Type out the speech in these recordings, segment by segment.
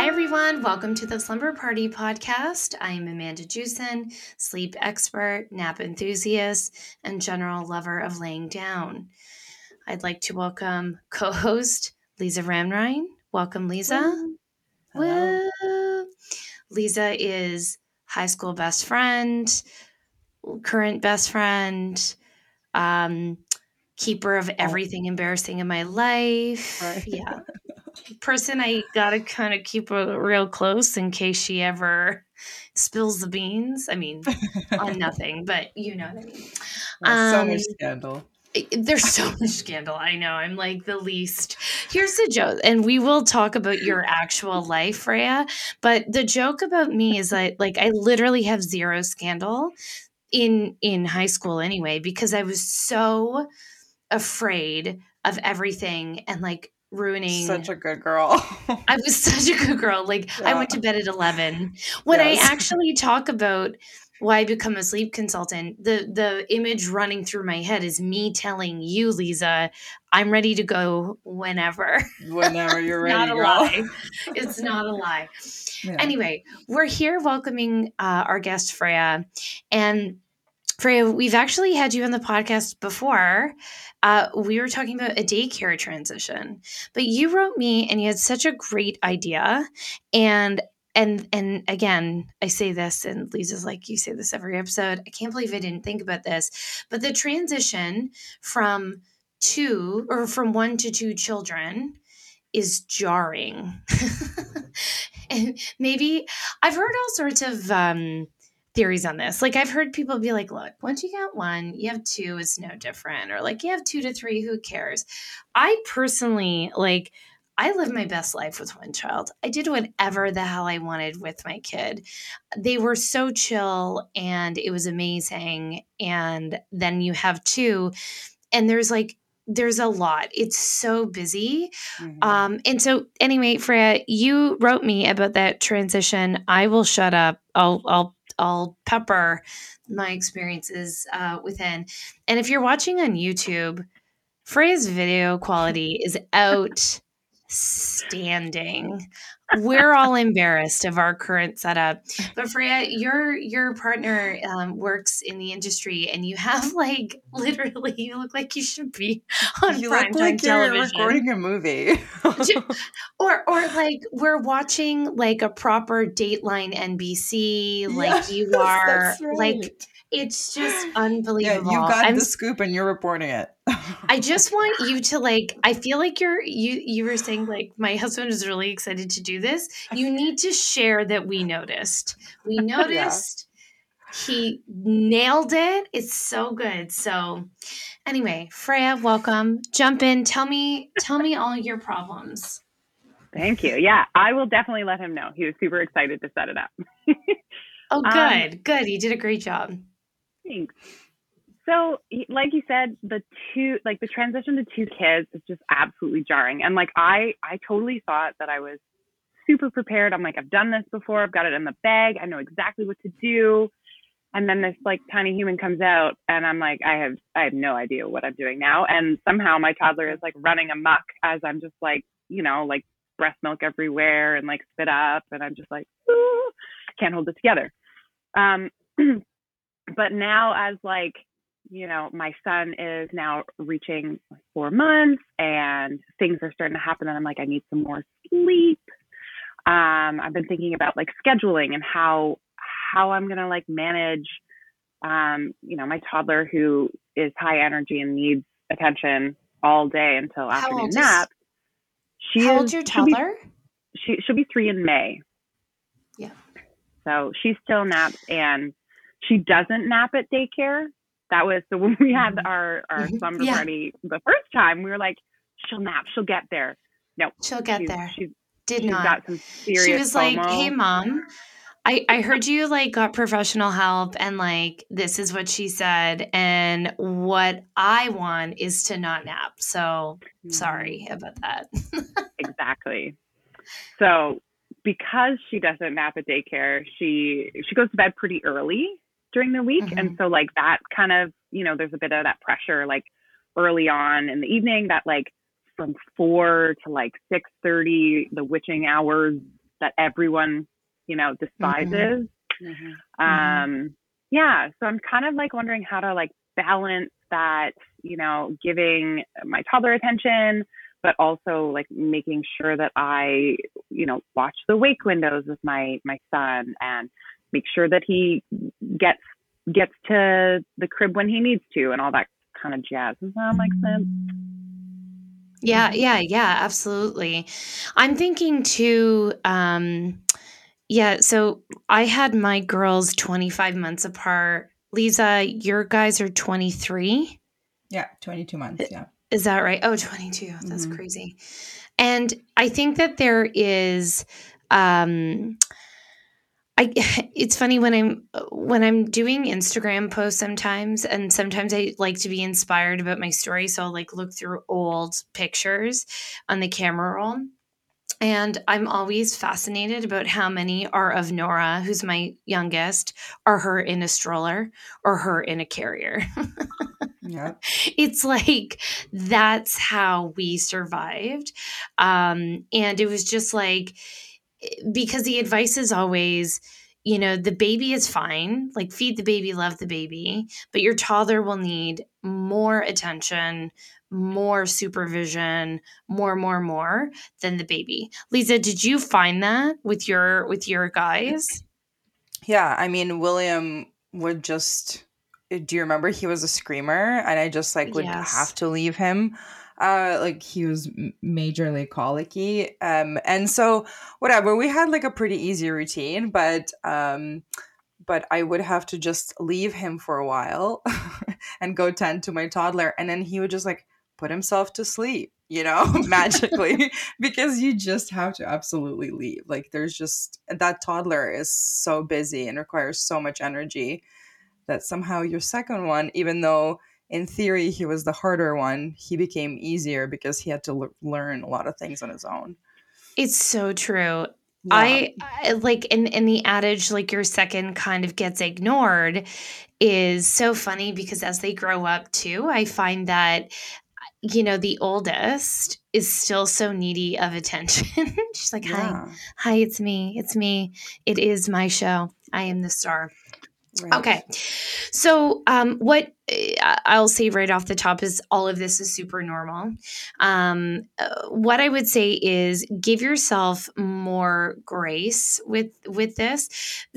Hi, everyone. Welcome to the Slumber Party podcast. I'm Amanda Jewson, sleep expert, nap enthusiast, and general lover of laying down. I'd like to welcome co host Lisa Ramrine. Welcome, Lisa. Hello. Woo. Lisa is high school best friend, current best friend, um, keeper of everything embarrassing in my life. Right. Yeah. Person I gotta kind of keep real close in case she ever spills the beans. I mean, on nothing, but you know what I mean. There's so Um, much scandal. There's so much scandal. I know. I'm like the least. Here's the joke, and we will talk about your actual life, Freya. But the joke about me is that, like, I literally have zero scandal in in high school anyway, because I was so afraid of everything and like ruining. Such a good girl. I was such a good girl. Like I went to bed at eleven. When Yes. I actually talk about why I become a sleep consultant, the the image running through my head is me telling you, Lisa, I'm ready to go whenever. Whenever you're ready, not a girl. lie. It's not a lie. Yeah. Anyway, we're here welcoming uh, our guest Freya, and Freya, we've actually had you on the podcast before. Uh, we were talking about a daycare transition, but you wrote me and you had such a great idea, and and and again, I say this, and Lisa's like, you say this every episode. I can't believe I didn't think about this, but the transition from two or from one to two children is jarring. and maybe I've heard all sorts of um, theories on this. Like I've heard people be like, look, once you got one, you have two, it's no different. Or like you have two to three, who cares? I personally like I live my best life with one child. I did whatever the hell I wanted with my kid. They were so chill and it was amazing. And then you have two, and there's like, there's a lot. It's so busy. Mhm. Um, and so anyway, Freya, you wrote me about that transition. I will shut up. I'll I'll I'll pepper my experiences uh, within. And if you're watching on YouTube, Freya's video quality is outstanding. We're all embarrassed of our current setup, but Freya, your your partner um, works in the industry, and you have like literally, you look like you should be on you look like television recording a movie. or or like we're watching like a proper Dateline NBC, like you are, that's like it's just unbelievable. yeah, you got I'm, the scoop and you're reporting it. I just want you to like. I feel like you're you. You were saying like my husband is really excited to do this. You need to share that we noticed. We noticed. He nailed it. It's so good. So, anyway, Freya, welcome. Jump in. Tell me. Tell me all your problems. Thank you. Yeah, I will definitely let him know. He was super excited to set it up. Oh, Um, good, good. You did a great job. Thanks. So, like you said, the two, like the transition to two kids is just absolutely jarring. And like I, I totally thought that I was super prepared. I'm like, I've done this before. I've got it in the bag. I know exactly what to do. And then this like tiny human comes out, and I'm like, I have, I have no idea what I'm doing now. And somehow my toddler is like running amok as I'm just like, you know, like breast milk everywhere and like spit up, and I'm just like, Ooh, can't hold it together. Um, but now as like you know my son is now reaching four months and things are starting to happen and i'm like i need some more sleep um i've been thinking about like scheduling and how how i'm going to like manage um you know my toddler who is high energy and needs attention all day until How afternoon nap she How is old's your she'll be- toddler? she she'll be three in May. Yeah. So she still naps and she doesn't nap at daycare. That was so when we had Mhm. our our Mhm. slumber Yeah. party the first time, we were like, she'll nap, she'll get there. No, She'll get she's, there. She's, Did she's not. got some serious. She was like, "Hey, mom, I I heard you like got professional help, and like this is what she said, and what I want is to not nap. So Mhm. sorry about that. exactly. So because she doesn't nap at daycare, she she goes to bed pretty early during the week, and so like that kind of you know there's a bit of that pressure like early on in the evening that like from four to like six thirty the witching hours that everyone, you know, despises. Mhm. Um, yeah. So I'm kind of like wondering how to like balance that, you know, giving my toddler attention, but also like making sure that I, you know, watch the wake windows with my my son and make sure that he gets gets to the crib when he needs to and all that kind of jazz. Does that make sense? Yeah, yeah, yeah, absolutely. I'm thinking too, um, yeah, so I had my girls 25 months apart. Lisa, your guys are 23. Yeah, 22 months. Yeah. Is that right? Oh, 22. That's Mhm. crazy. And I think that there is um I it's funny when I'm when I'm doing Instagram posts sometimes and sometimes I like to be inspired about my story so I'll like look through old pictures on the camera roll. And I'm always fascinated about how many are of Nora, who's my youngest, or her in a stroller or her in a carrier. Yeah. it's like that's how we survived um and it was just like because the advice is always you know the baby is fine like feed the baby love the baby but your toddler will need more attention more supervision more more more than the baby lisa did you find that with your with your guys Yeah. I mean, William would just. Do you remember he was a screamer, and I just like would Yes. have to leave him. Uh, like he was majorly colicky, um, and so whatever. We had like a pretty easy routine, but um, but I would have to just leave him for a while and go tend to my toddler, and then he would just like put himself to sleep, you know, magically, because you just have to absolutely leave. Like there's just that toddler is so busy and requires so much energy that somehow your second one, even though in theory he was the harder one, he became easier because he had to l- learn a lot of things on his own. it's so true Yeah. I, I like in in the adage like your second kind of gets ignored is so funny because as they grow up too, I find that you know the oldest is still so needy of attention. She's like, "Hi, yeah. hi, it's me, it's me. It is my show. I am the star." Right. Okay. So, um, what uh, I'll say right off the top is all of this is super normal. Um, uh, what I would say is give yourself more grace with with this,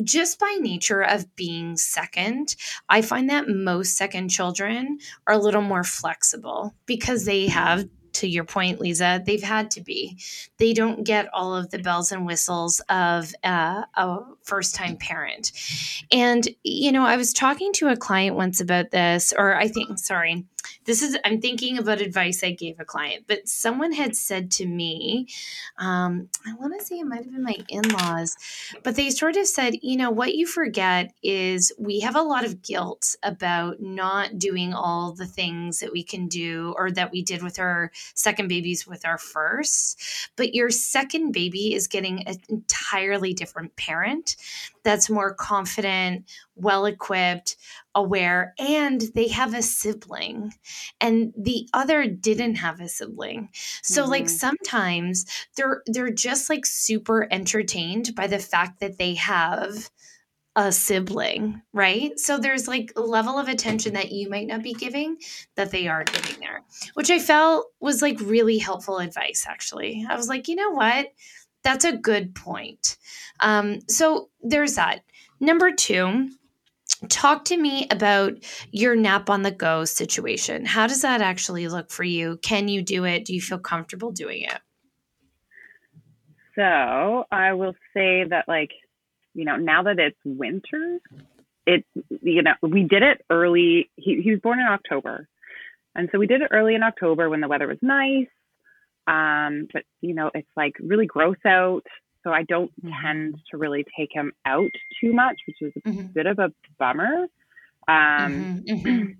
just by nature of being second. I find that most second children are a little more flexible because they have. To your point, Lisa, they've had to be. They don't get all of the bells and whistles of uh, a first time parent. And, you know, I was talking to a client once about this, or I think, sorry, this is, I'm thinking about advice I gave a client, but someone had said to me, um, I want to say it might have been my in laws, but they sort of said, you know, what you forget is we have a lot of guilt about not doing all the things that we can do or that we did with our second babies with our first. But your second baby is getting an entirely different parent that's more confident, well equipped, aware, and they have a sibling. And the other didn't have a sibling. So like Mhm. sometimes they're they're just like super entertained by the fact that they have a sibling, right? So there's like a level of attention that you might not be giving that they are giving there, which I felt was like really helpful advice actually. I was like, you know what? That's a good point. Um, so there's that. Number two, talk to me about your nap on the go situation. How does that actually look for you? Can you do it? Do you feel comfortable doing it? So I will say that, like, you know, now that it's winter, it, you know, we did it early. He, he was born in October. And so we did it early in October when the weather was nice. Um, but, you know, it's like really gross out. So I don't Mhm. tend to really take him out too much, which is a Mhm. bit of a bummer. Um, Mhm, mhm.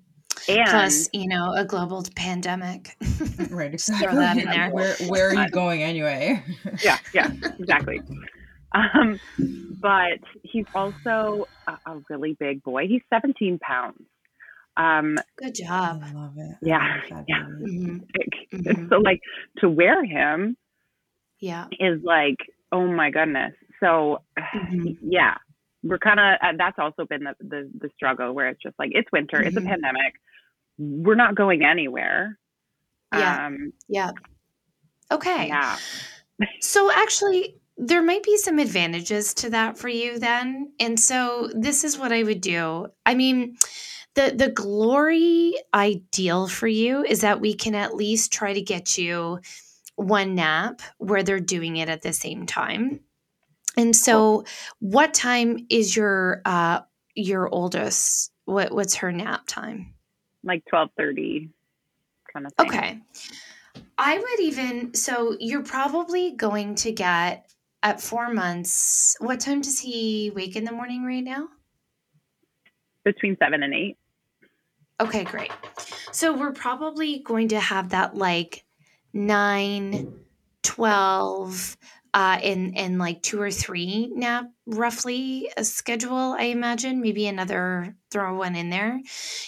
and Plus, you know, a global pandemic. Right, exactly. Throw that in there. Where where are you going anyway? yeah, yeah, exactly. Um, but he's also a, a really big boy. He's 17 pounds. Um, Good I job. love it. I Yeah, love that yeah. baby. Mhm, big. Mhm. So like to wear him Yeah. is like oh my goodness. So Mm-hmm. yeah, we're kind of uh, that's also been the, the the struggle where it's just like it's winter, it's a Mhm. pandemic, we're not going anywhere. Yeah. Um, Yeah. Okay. yeah. So actually, there might be some advantages to that for you then. And so this is what I would do. I mean, the the glory ideal for you is that we can at least try to get you one nap where they're doing it at the same time. And so what time is your uh your oldest what what's her nap time? Like twelve thirty, kind of thing. Okay. I would even so you're probably going to get at 4 months. What time does he wake in the morning right now? Between seven and eight. Okay, great. So we're probably going to have that like 9 12 uh in in like 2 or 3 nap roughly a schedule I imagine, maybe another throw one in there.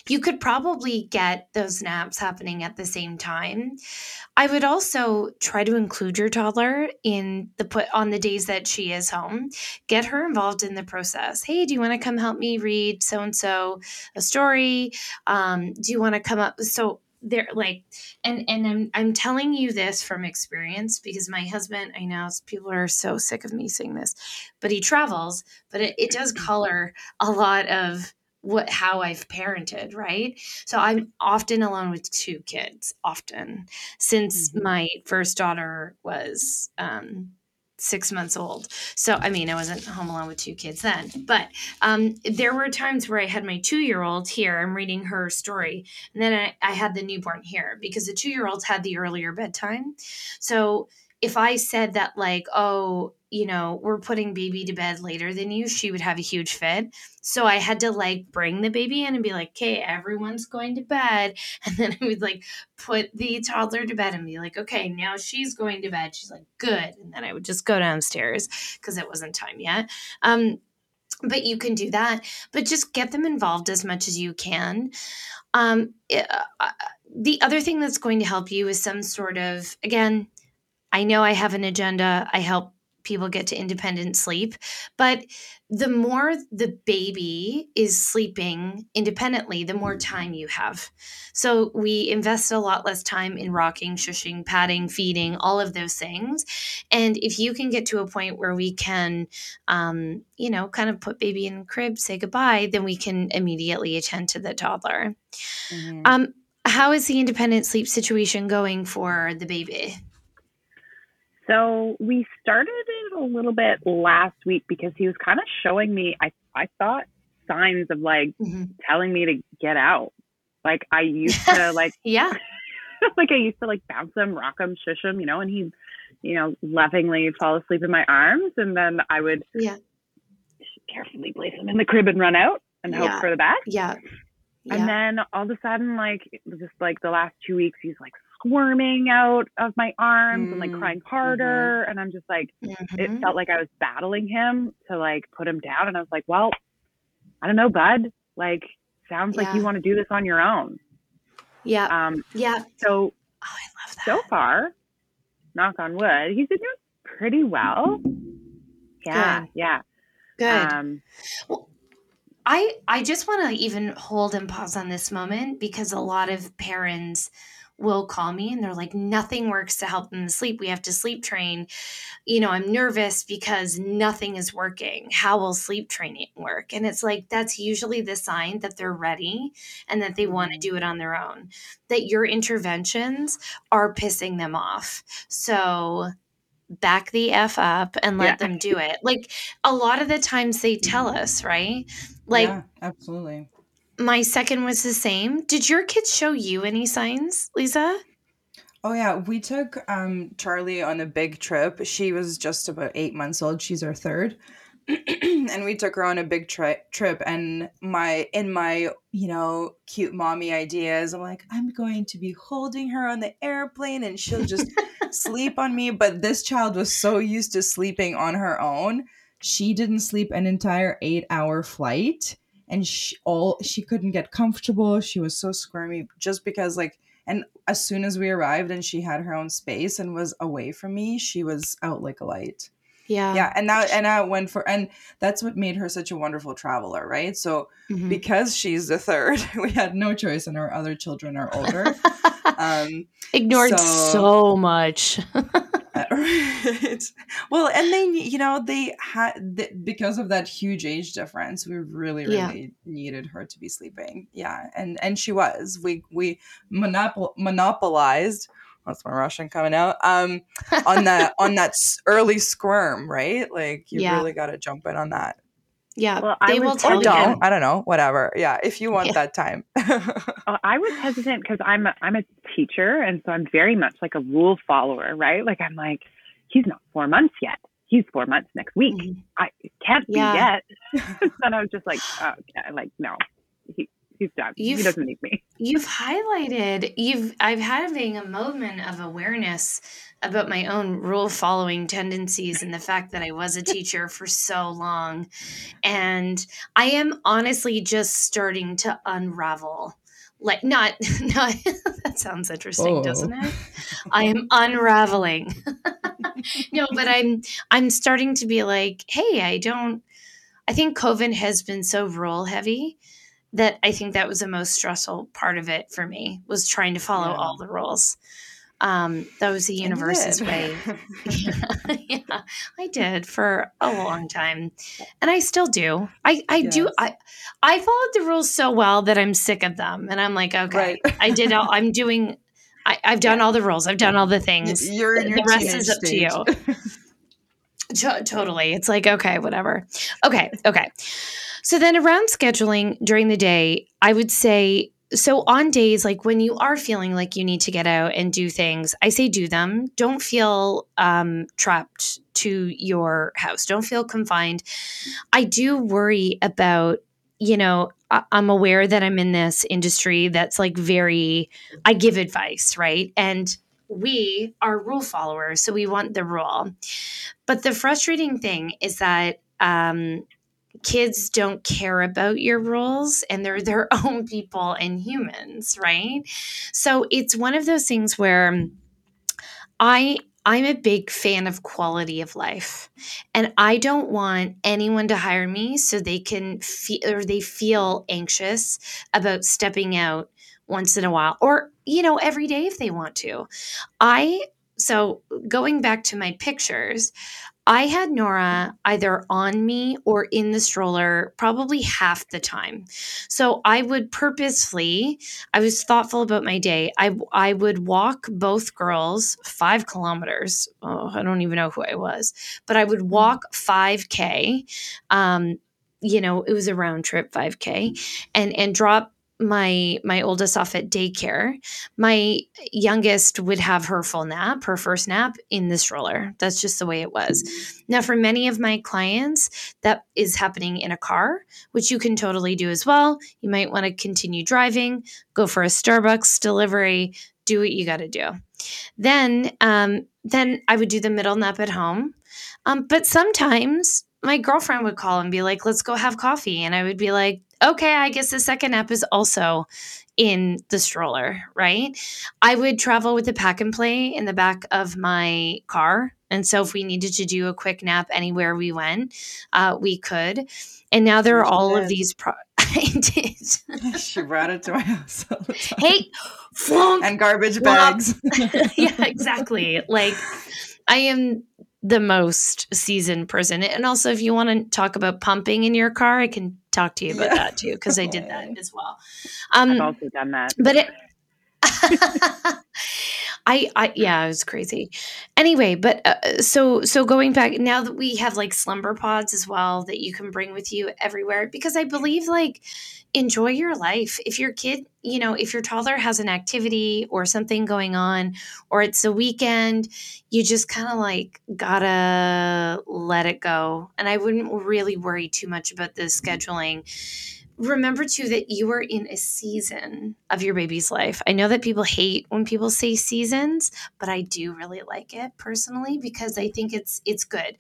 You could probably get those naps happening at the same time. I would also try to include your toddler in the put on the days that she is home. Get her involved in the process. Hey, do you want to come help me read so and so a story? Um, do you want to come up? So there, like, and and I'm I'm telling you this from experience because my husband, I know people are so sick of me saying this, but he travels, but it, it does color a lot of what how I've parented, right? So I'm often alone with two kids, often since Mhm. my first daughter was um, six months old. So I mean, I wasn't home alone with two kids then, but um, there were times where I had my two year old here. I'm reading her story, and then I, I had the newborn here because the two year olds had the earlier bedtime. So if I said that, like, oh, you know, we're putting baby to bed later than you, she would have a huge fit. So I had to like bring the baby in and be like, okay, everyone's going to bed. And then I would like put the toddler to bed and be like, okay, now she's going to bed. She's like, good. And then I would just go downstairs because it wasn't time yet. Um, but you can do that, but just get them involved as much as you can. Um, it- uh, the other thing that's going to help you is some sort of, again, I know I have an agenda. I help people get to independent sleep, but the more the baby is sleeping independently, the more time you have. So we invest a lot less time in rocking, shushing, patting, feeding, all of those things. And if you can get to a point where we can, um, you know, kind of put baby in crib, say goodbye, then we can immediately attend to the toddler. Mhm. Um, how is the independent sleep situation going for the baby? So we started it a little bit last week because he was kind of showing me, I, I thought signs of like Mhm. telling me to get out. Like I used to like, Yeah. like I used to like bounce him, rock him, shush him, you know, and he'd, you know, lovingly fall asleep in my arms. And then I would Yeah. carefully place him in the crib and run out and hope for the best. Yeah. Yeah. And then all of a sudden, like it was just like the last two weeks, he's like squirming out of my arms and like Mm, crying harder. And I'm just like, it Mhm. felt like I was battling him to like put him down. And I was like, well, I don't know, bud. Like, sounds like you want to do this on your own. yeah. Um, Yeah. so Oh, I love that. so far, knock on wood, he's been doing pretty well. Yeah, Good. yeah. Good. Um, well, I I just want to even hold and pause on this moment because a lot of parents will call me and they're like nothing works to help them sleep. We have to sleep train. You know, I'm nervous because nothing is working. How will sleep training work? And it's like that's usually the sign that they're ready and that they want to Mhm. do it on their own. That your interventions are pissing them off. So back the f up and let Yeah. them do it. Like a lot of the times they tell us, right? Like yeah, absolutely. My second was the same. Did your kids show you any signs, Lisa? Oh yeah, we took um Charlie on a big trip. She was just about eight months old. She's our third, and we took her on a big tri- trip. And my in my you know cute mommy ideas, I'm like, I'm going to be holding her on the airplane, and she'll just sleep on me. But this child was so used to sleeping on her own, she didn't sleep an entire eight hour flight, and she all she couldn't get comfortable. She was so squirmy just because like and as soon as we arrived and she had her own space and was away from me, she was out like a light. Yeah. Yeah, and that and I went for and that's what made her such a wonderful traveler, right? So Mhm. because she's the third, we had no choice, and our other children are older. um, Ignored so- so much. right. Well, and then you know they had th- because of that huge age difference, we really, Yeah. really needed her to be sleeping. Yeah, and and she was. We we monopol- monopolized. That's my Russian coming out. Um, on that on that early squirm, right? Like you Yeah. really got to jump in on that, yeah. Well, I they will tell or Oh, you. don't. I don't know. Whatever. Yeah, if you want Yeah. that time. Uh, I was hesitant because I'm a, I'm a teacher, and so I'm very much like a rule follower, right? Like I'm like, he's not four months yet. He's four months next week. Mhm. I can't Yeah. be yet. and I was just like, oh, okay, like no, he he's done. You've- he doesn't need me. You've highlighted you've I've having a moment of awareness about my own rule following tendencies and the fact that I was a teacher for so long. And I am honestly just starting to unravel. Like not not that sounds interesting, Oh. doesn't it? I am unraveling. no, but I'm I'm starting to be like, hey, I don't I think COVID has been so rule heavy that I think that was the most stressful part of it for me was trying to follow Yeah. all the rules. Um, that was the universe's way. yeah, I did for a long time, and I still do. I I do. I I followed the rules so well that I'm sick of them, and I'm like, okay, Right. I did. All, I'm doing. I, I've done all the rules. I've done all the things. You're The your rest is up to you. To- totally. It's like, okay, whatever. Okay, okay. So then around scheduling during the day, I would say so on days like when you are feeling like you need to get out and do things, I say do them. Don't feel um, trapped to your house. Don't feel confined. I do worry about, you know, I- I'm aware that I'm in this industry that's like very, I give advice, right? And we are rule followers, so we want the rule. But the frustrating thing is that um, kids don't care about your rules and they're their own people and humans, right? So it's one of those things where I I'm a big fan of quality of life. And I don't want anyone to hire me so they can feel or they feel anxious about stepping out once in a while or you know every day if they want to. I so going back to my pictures, I had Nora either on me or in the stroller probably half the time. So I would purposefully, I was thoughtful about my day. I, I would walk both girls five kilometers. Oh, I don't even know who I was, but I would walk 5K. Um, you know, it was a round trip 5K and, and drop my my oldest off at daycare my youngest would have her full nap her first nap in the stroller. That's just the way it was. Now for many of my clients that is happening in a car which you can totally do as well. You might want to continue driving go for a starbucks delivery do what you got to do. Then um, then i would do the middle nap at home. Um, but sometimes my girlfriend would call and be like let's go have coffee. And i would be like okay i guess the second nap is also in the stroller right? I would travel with a pack and play in the back of my car. And so if we needed to do a quick nap anywhere we went uh, we could. And now there are all of these pro- i did. She brought it to my house all the time. hey flunk and garbage Well, bags. yeah, exactly. Like I am the most seasoned person. And also if you want to talk about pumping in your car, I can talk to you about Yeah. that too because I did that as well. I've Um also done that. but it I, I yeah it was crazy anyway but uh, so so going back now that we have like slumber pods as well that you can bring with you everywhere because i believe like enjoy your life if your kid you know if your toddler has an activity or something going on or it's a weekend you just kind of like gotta let it go and i wouldn't really worry too much about the scheduling remember too that you are in a season of your baby's life. I know that people hate when people say seasons, but I do really like it personally because I think it's it's good.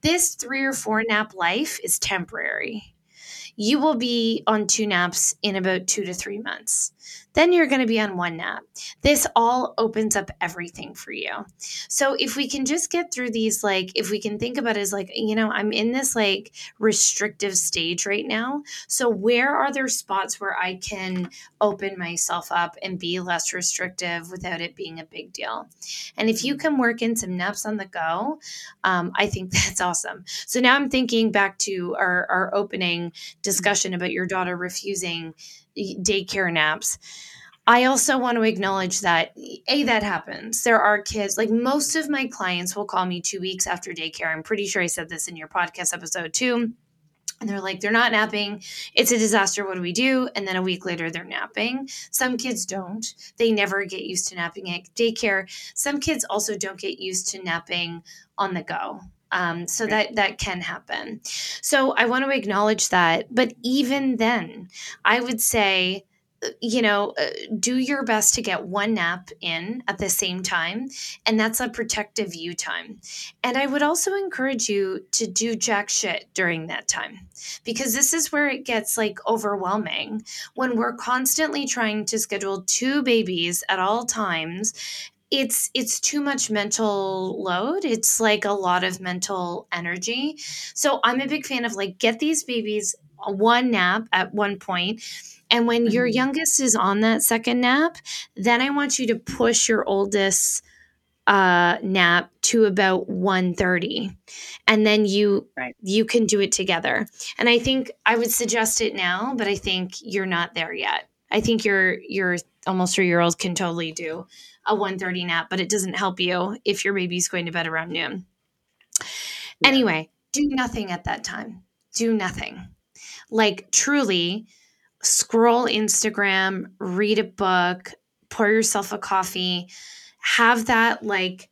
This 3 or 4 nap life is temporary. You will be on two naps in about two to three months. Then you're going to be on one nap. This all opens up everything for you. So if we can just get through these, like, if we can think about it as like, you know, I'm in this like restrictive stage right now. So where are there spots where I can open myself up and be less restrictive without it being a big deal? And if you can work in some naps on the go, um, I think that's awesome. So now I'm thinking back to our, our opening discussion about your daughter refusing daycare naps. I also want to acknowledge that a that happens. There are kids like most of my clients will call me 2 weeks after daycare. I'm pretty sure I said this in your podcast episode too. And they're like, they're not napping. It's a disaster. What do we do? And then a week later, they're napping. Some kids don't. They never get used to napping at daycare. Some kids also don't get used to napping on the go. Um, so that that can happen. So I want to acknowledge that. But even then, I would say uh, you know, uh, do your best to get one nap in at the same time. And that's a protective you time. And I would also encourage you to do jack shit during that time because this is where it gets like overwhelming when we're constantly trying to schedule two babies at all times it's it's too much mental load it's like a lot of mental energy so i'm a big fan of like get these babies one nap at one point and when your mm-hmm. youngest is on that second nap then i want you to push your oldest uh, nap to about 1.30 and then you right. you can do it together and i think i would suggest it now but i think you're not there yet i think your your almost three year old can totally do a 1.30 nap but it doesn't help you if your baby's going to bed around noon. Yeah. anyway do nothing at that time. Do nothing. Like truly scroll instagram read a book pour yourself a coffee have that like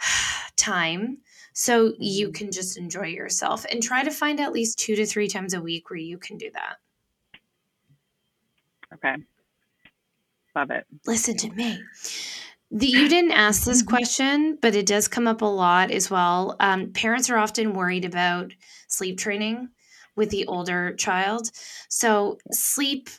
time so you mm-hmm. can just enjoy yourself and try to find at least two to three times a week where you can do that. Okay love it listen to me the, you didn't ask this mm-hmm. question, but it does come up a lot as well. Um, parents are often worried about sleep training with the older child. So, sleep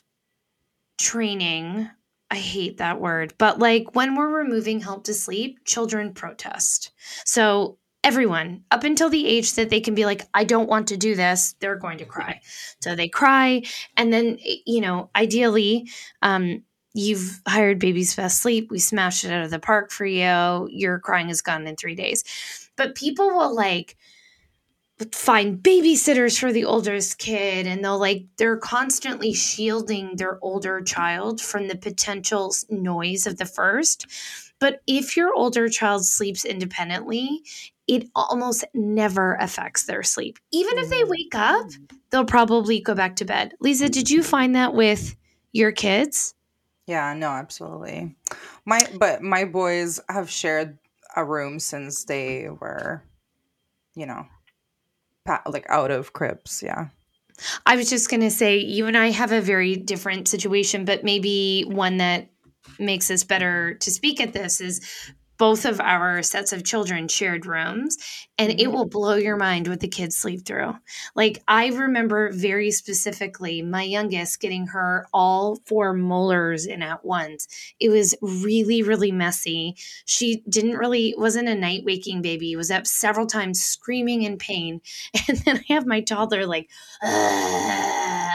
training, I hate that word, but like when we're removing help to sleep, children protest. So, everyone up until the age that they can be like i don't want to do this they're going to cry so they cry and then you know ideally um, you've hired Baby's Best Sleep. We smashed it out of the park for you. Your crying is gone in three days. But people will like find babysitters for the oldest kid and they'll like they're constantly shielding their older child from the potential noise of the first but if your older child sleeps independently it almost never affects their sleep even if they wake up they'll probably go back to bed lisa did you find that with your kids yeah, no, absolutely. My but my boys have shared a room since they were, you know, like out of cribs. Yeah. I was just going to say, you and I have a very different situation, but maybe one that makes us better to speak at this is both of our sets of children shared rooms and it mm-hmm. will blow your mind what the kids sleep through. Like I remember very specifically my youngest getting her all four molars in at once. It was really really messy. She didn't really wasn't a night waking baby. Was up several times screaming in pain. And then I have my toddler like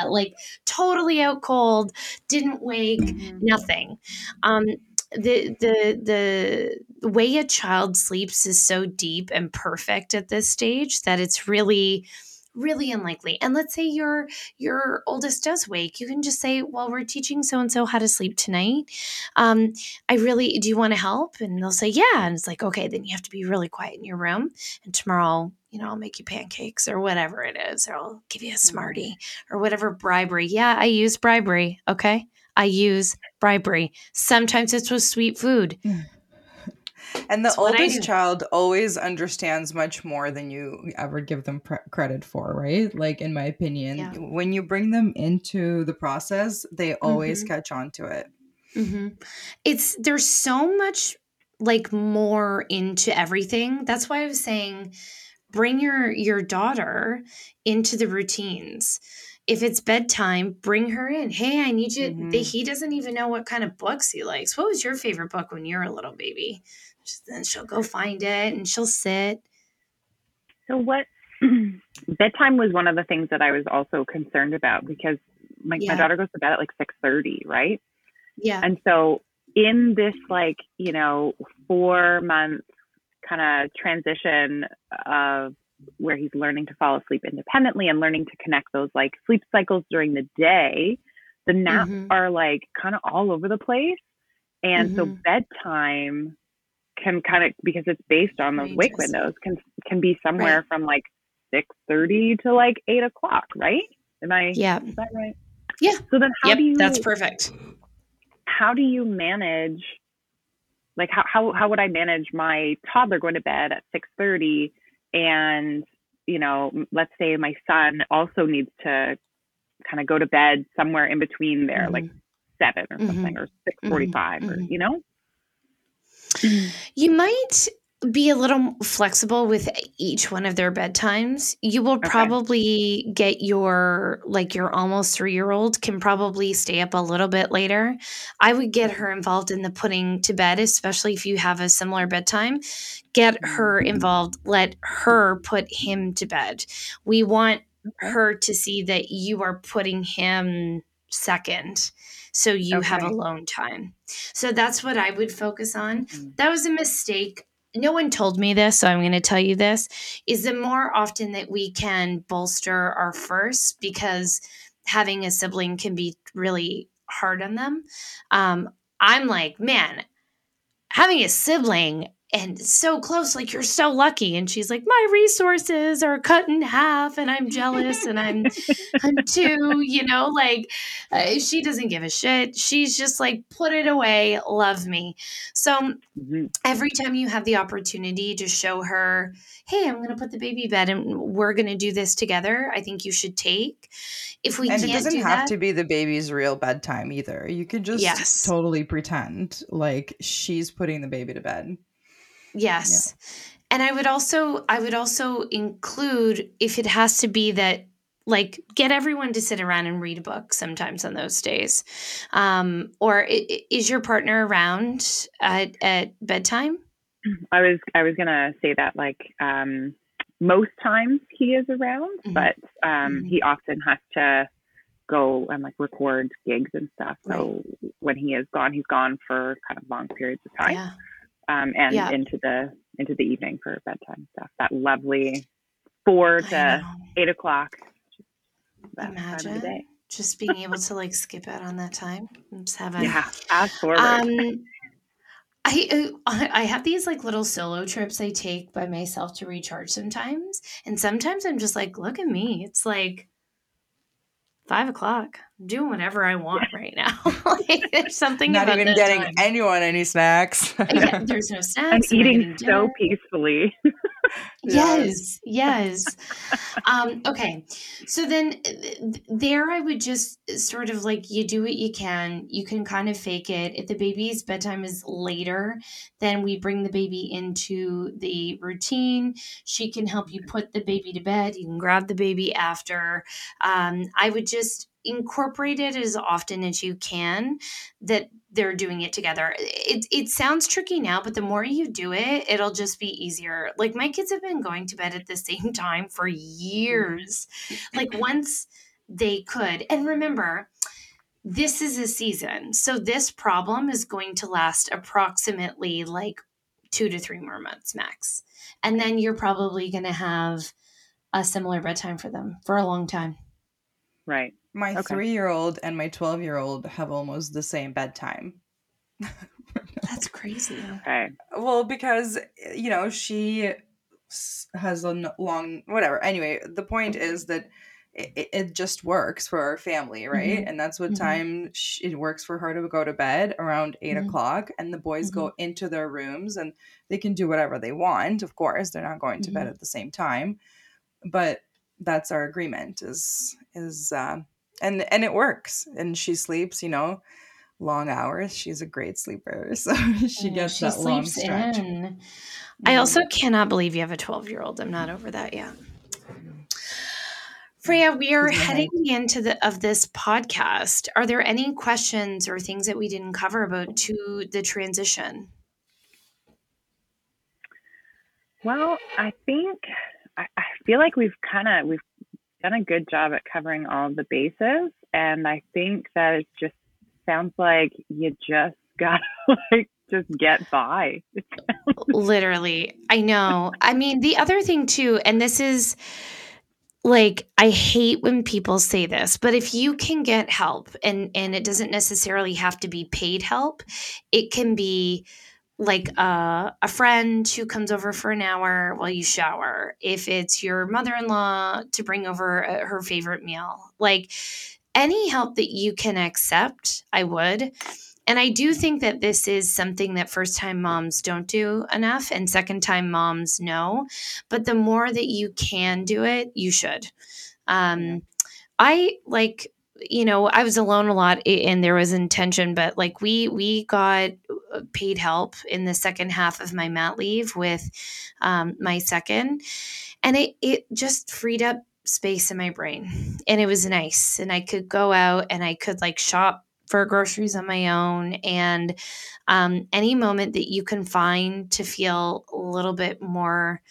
like totally out cold, didn't wake, mm-hmm. nothing. Um the the the way a child sleeps is so deep and perfect at this stage that it's really really unlikely. And let's say your your oldest does wake, you can just say, "Well, we're teaching so and so how to sleep tonight. Um, I really do you want to help?" And they'll say, "Yeah." And it's like, "Okay, then you have to be really quiet in your room, and tomorrow." You know, I'll make you pancakes or whatever it is, or I'll give you a mm-hmm. smartie or whatever bribery. Yeah, I use bribery. Okay. I use bribery. Sometimes it's with sweet food. And the That's oldest child always understands much more than you ever give them pre- credit for, right? Like, in my opinion, yeah. when you bring them into the process, they always mm-hmm. catch on to it. Mm-hmm. It's there's so much like more into everything. That's why I was saying bring your your daughter into the routines if it's bedtime, bring her in. Hey, I need you. Mhm. He doesn't even know what kind of books he likes. What was your favorite book when you were a little baby? Then she'll go find it and she'll sit. So what bedtime was one of the things that I was also concerned about because my, Yeah. my daughter goes to bed at like six thirty, right? Yeah. And so in this like, you know, four month kind of transition of where he's learning to fall asleep independently and learning to connect those like sleep cycles during the day, the naps Mhm. are like kind of all over the place. And so Mhm. bedtime can kind of because it's based on those wake windows can can be somewhere from like six thirty to like eight o'clock, right? Am I Yeah. is that right? Yeah. So then how Yep. do you That's perfect. how do you manage like how, how how would I manage my toddler going to bed at six thirty and you know let's say my son also needs to kind of go to bed somewhere in between there like Mhm. seven or Mhm. something or six forty five or mhm. you know You might be a little flexible with each one of their bedtimes. You will Okay. probably get your like your almost 3-year-old can probably stay up a little bit later. I would get her involved in the putting to bed, especially if you have a similar bedtime. Get her involved, let her put him to bed. We want her to see that you are putting him second so you have alone time. So that's what I would focus on Mhm. that was a mistake. No one told me this, so I'm going to tell you this is the more often that we can bolster our first because having a sibling can be really hard on them. Um, I'm like, man, having a sibling and so close, like you're so lucky. And she's like, my resources are cut in half, and I'm jealous, and I'm I'm too you know, like uh, she doesn't give a shit. She's just like, put it away, love me. So Mhm. every time you have the opportunity to show her, hey, I'm going to put the baby bed and we're going to do this together, I think you should take. If we and can't It doesn't do have that, to be the baby's real bedtime either. You could just Yes. totally pretend like she's putting the baby to bed. Yes. And I would also I would also include if it has to be that like get everyone to sit around and read a book sometimes on those days. Um, or is your partner around at, at bedtime? I was I was gonna say that like um, most times he is around, Mhm. but um, Mhm. he often has to go and like record gigs and stuff. So when he is gone, he's gone for kind of long periods of time, Yeah. Um, and Yeah. into the into the evening for bedtime stuff. That lovely four to eight o'clock. That time of the Imagine day. just being able to like skip out on that time. and Just have a Yeah, fast forward. Um, I uh, I have these like little solo trips I take by myself to recharge sometimes, and sometimes I'm just like, look at me. It's like five o'clock. Doing whatever I want right now. like, there's something Not even getting time. anyone any snacks. yeah, there's no snacks. I'm I'm eating so peacefully. Yes, yes. um, okay. So then uh, th- there I would just sort of like you do what you can. You can kind of fake it. If the baby's bedtime is later, then we bring the baby into the routine. She can help you put the baby to bed. You can grab the baby after. Um, I would just incorporate it as often as you can that they're doing it together. It, it sounds tricky now, but the more you do it, it'll just be easier. Like my kids have been going to bed at the same time for years. Like once they could. And remember, this is a season. So this problem is going to last approximately like two to three more months max. And then you're probably going to have a similar bedtime for them for a long time. Right. my Okay. three year old and my 12 year old have almost the same bedtime. That's crazy. Okay. Well, because you know she has a long whatever. Anyway, the point is that it, it just works for our family, right? Mhm. And that's what Mhm. time sh- it works for her to go to bed around 8 Mhm. o'clock, and the boys go into their rooms and they can do whatever they want. Of course, they're not going to bed at the same time, but that's our agreement. Is is uh, and and it works, and she sleeps. You know. Long hours. She's a great sleeper, so she Yeah, gets she that long stretch. in. I Mhm. also cannot believe you have a 12 year old. I'm not over that yet. Freya, we are heading into the of this podcast. Are there any questions or things that we didn't cover about to the transition? Well, I think I, feel like we've kind of we've done a good job at covering all the bases, and I think that it just sounds like you just gotta like just get by. Literally, I know. I mean, the other thing too, and this is like I hate when people say this, but if you can get help and and it doesn't necessarily have to be paid help, it can be like a, a friend who comes over for an hour while you shower, if it's your mother in law to bring over a, her favorite meal, like any help that you can accept, I would. And I do think that this is something that first time moms don't do enough and second time moms know. But the more that you can do it, you should. Um, I like you know i was alone a lot and there was intention but like we we got uh, paid help in the second half of my mat leave with um, my second and it it just freed up space in my brain and it was nice and i could go out and i could like shop for groceries on my own and um, any moment that you can find to feel a little bit more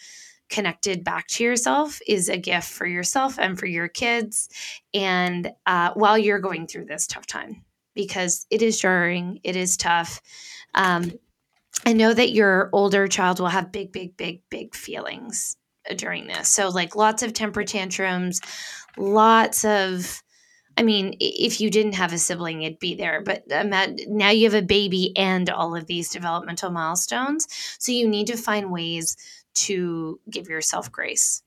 connected back to yourself is a gift for yourself and for your kids and uh, while you're going through this tough time because it is jarring it is tough um, i know that your older child will have big big big big feelings during this so like lots of temper tantrums lots of I mean, if you didn't have a sibling, it'd be there. But now you have a baby and all of these developmental milestones. So you need to find ways to give yourself grace.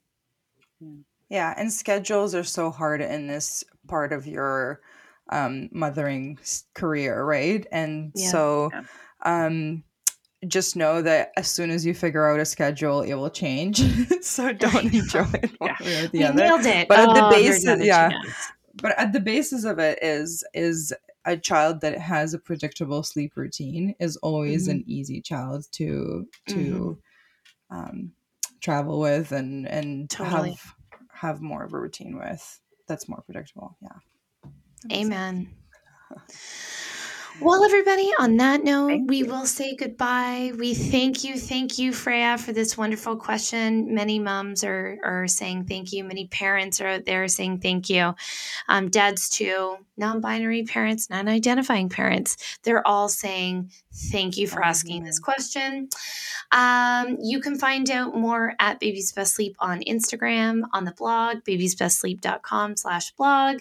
Yeah, and schedules are so hard in this part of your um, mothering career, right? And yeah. so um, just know that as soon as you figure out a schedule, it will change. so don't enjoy it one yeah. way or the you other. Nailed it. But oh, at the oh, basis, yeah. But at the basis of it is is a child that has a predictable sleep routine is always mm-hmm. an easy child to to mm-hmm um, travel with and and totally. have have more of a routine with that's more predictable. Yeah. Amen. Well, everybody, on that note, we will say goodbye. We thank you, thank you, Freya, for this wonderful question. Many moms are, are saying thank you. Many parents are out there saying thank you. Um, dads, too, non binary parents, non identifying parents, they're all saying thank you for asking this question. Um, you can find out more at Baby's Best Sleep on Instagram, on the blog, babiesbestsleep.com slash blog.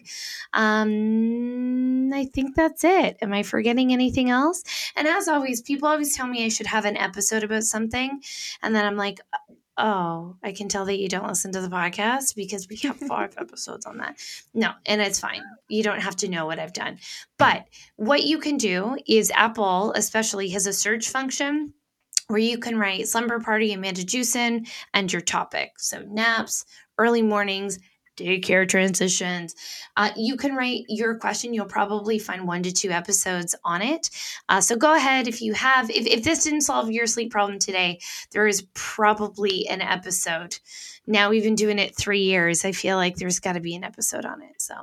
Um, I think that's it. Am I forgetting anything else? And as always, people always tell me I should have an episode about something. And then I'm like, uh, oh, I can tell that you don't listen to the podcast because we have five episodes on that. No, and it's fine. You don't have to know what I've done. But what you can do is Apple, especially, has a search function where you can write slumber party Amanda Jewson and your topic. So naps, early mornings, daycare transitions. Uh, you can write your question. You'll probably find one to two episodes on it. Uh, so go ahead if you have, if, if this didn't solve your sleep problem today, there is probably an episode. Now we've been doing it three years. I feel like there's got to be an episode on it. So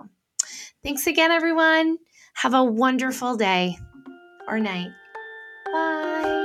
thanks again, everyone. Have a wonderful day or night. Bye.